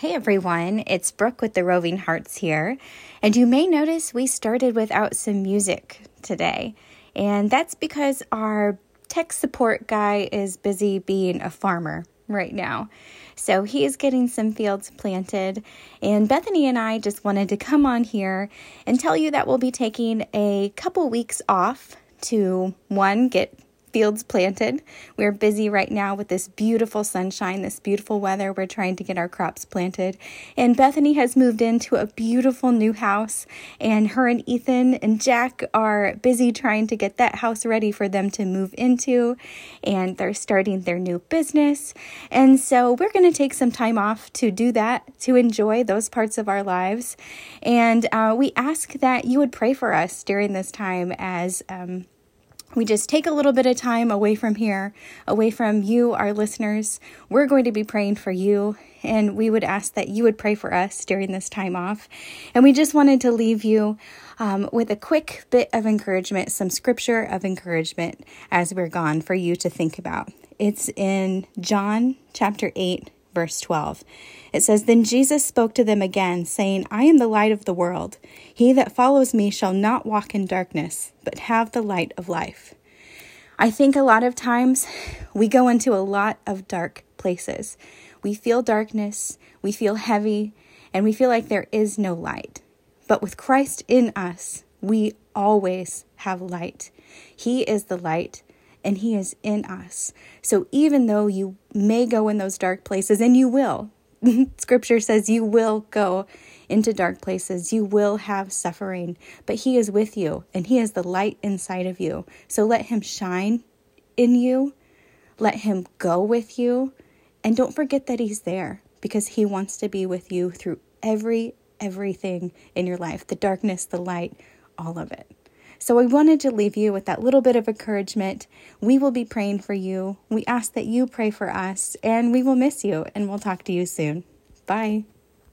Hey everyone, it's Brooke with the Roving Hearts here. And you may notice we started without some music today. And that's because our tech support guy is busy being a farmer right now. So he is getting some fields planted. And Bethany and I just wanted to come on here and tell you that we'll be taking a couple weeks off to one, get fields planted. We're busy right now with this beautiful sunshine, this beautiful weather. We're trying to get our crops planted. And Bethany has moved into a beautiful new house, and her and Ethan and Jack are busy trying to get that house ready for them to move into. And they're starting their new business. And so we're going to take some time off to do that, to enjoy those parts of our lives. And uh, we ask that you would pray for us during this time as um, we just take a little bit of time away from here, away from you, our listeners. We're going to be praying for you, and we would ask that you would pray for us during this time off. And we just wanted to leave you um, with a quick bit of encouragement, some scripture of encouragement as we're gone for you to think about. It's in John chapter 8, verse 12. It says, Then Jesus spoke to them again, saying, I am the light of the world. He that follows me shall not walk in darkness, but have the light of life. I think a lot of times we go into a lot of dark places. We feel darkness, we feel heavy, and we feel like there is no light. But with Christ in us, we always have light. He is the light and He is in us. So even though you may go in those dark places, and you will, scripture says you will go into dark places, you will have suffering, but He is with you and He is the light inside of you. So let Him shine in you, let Him go with you, and don't forget that He's there because He wants to be with you through every everything in your life the darkness, the light, all of it. So I wanted to leave you with that little bit of encouragement. We will be praying for you. We ask that you pray for us, and we will miss you, and we'll talk to you soon. Bye.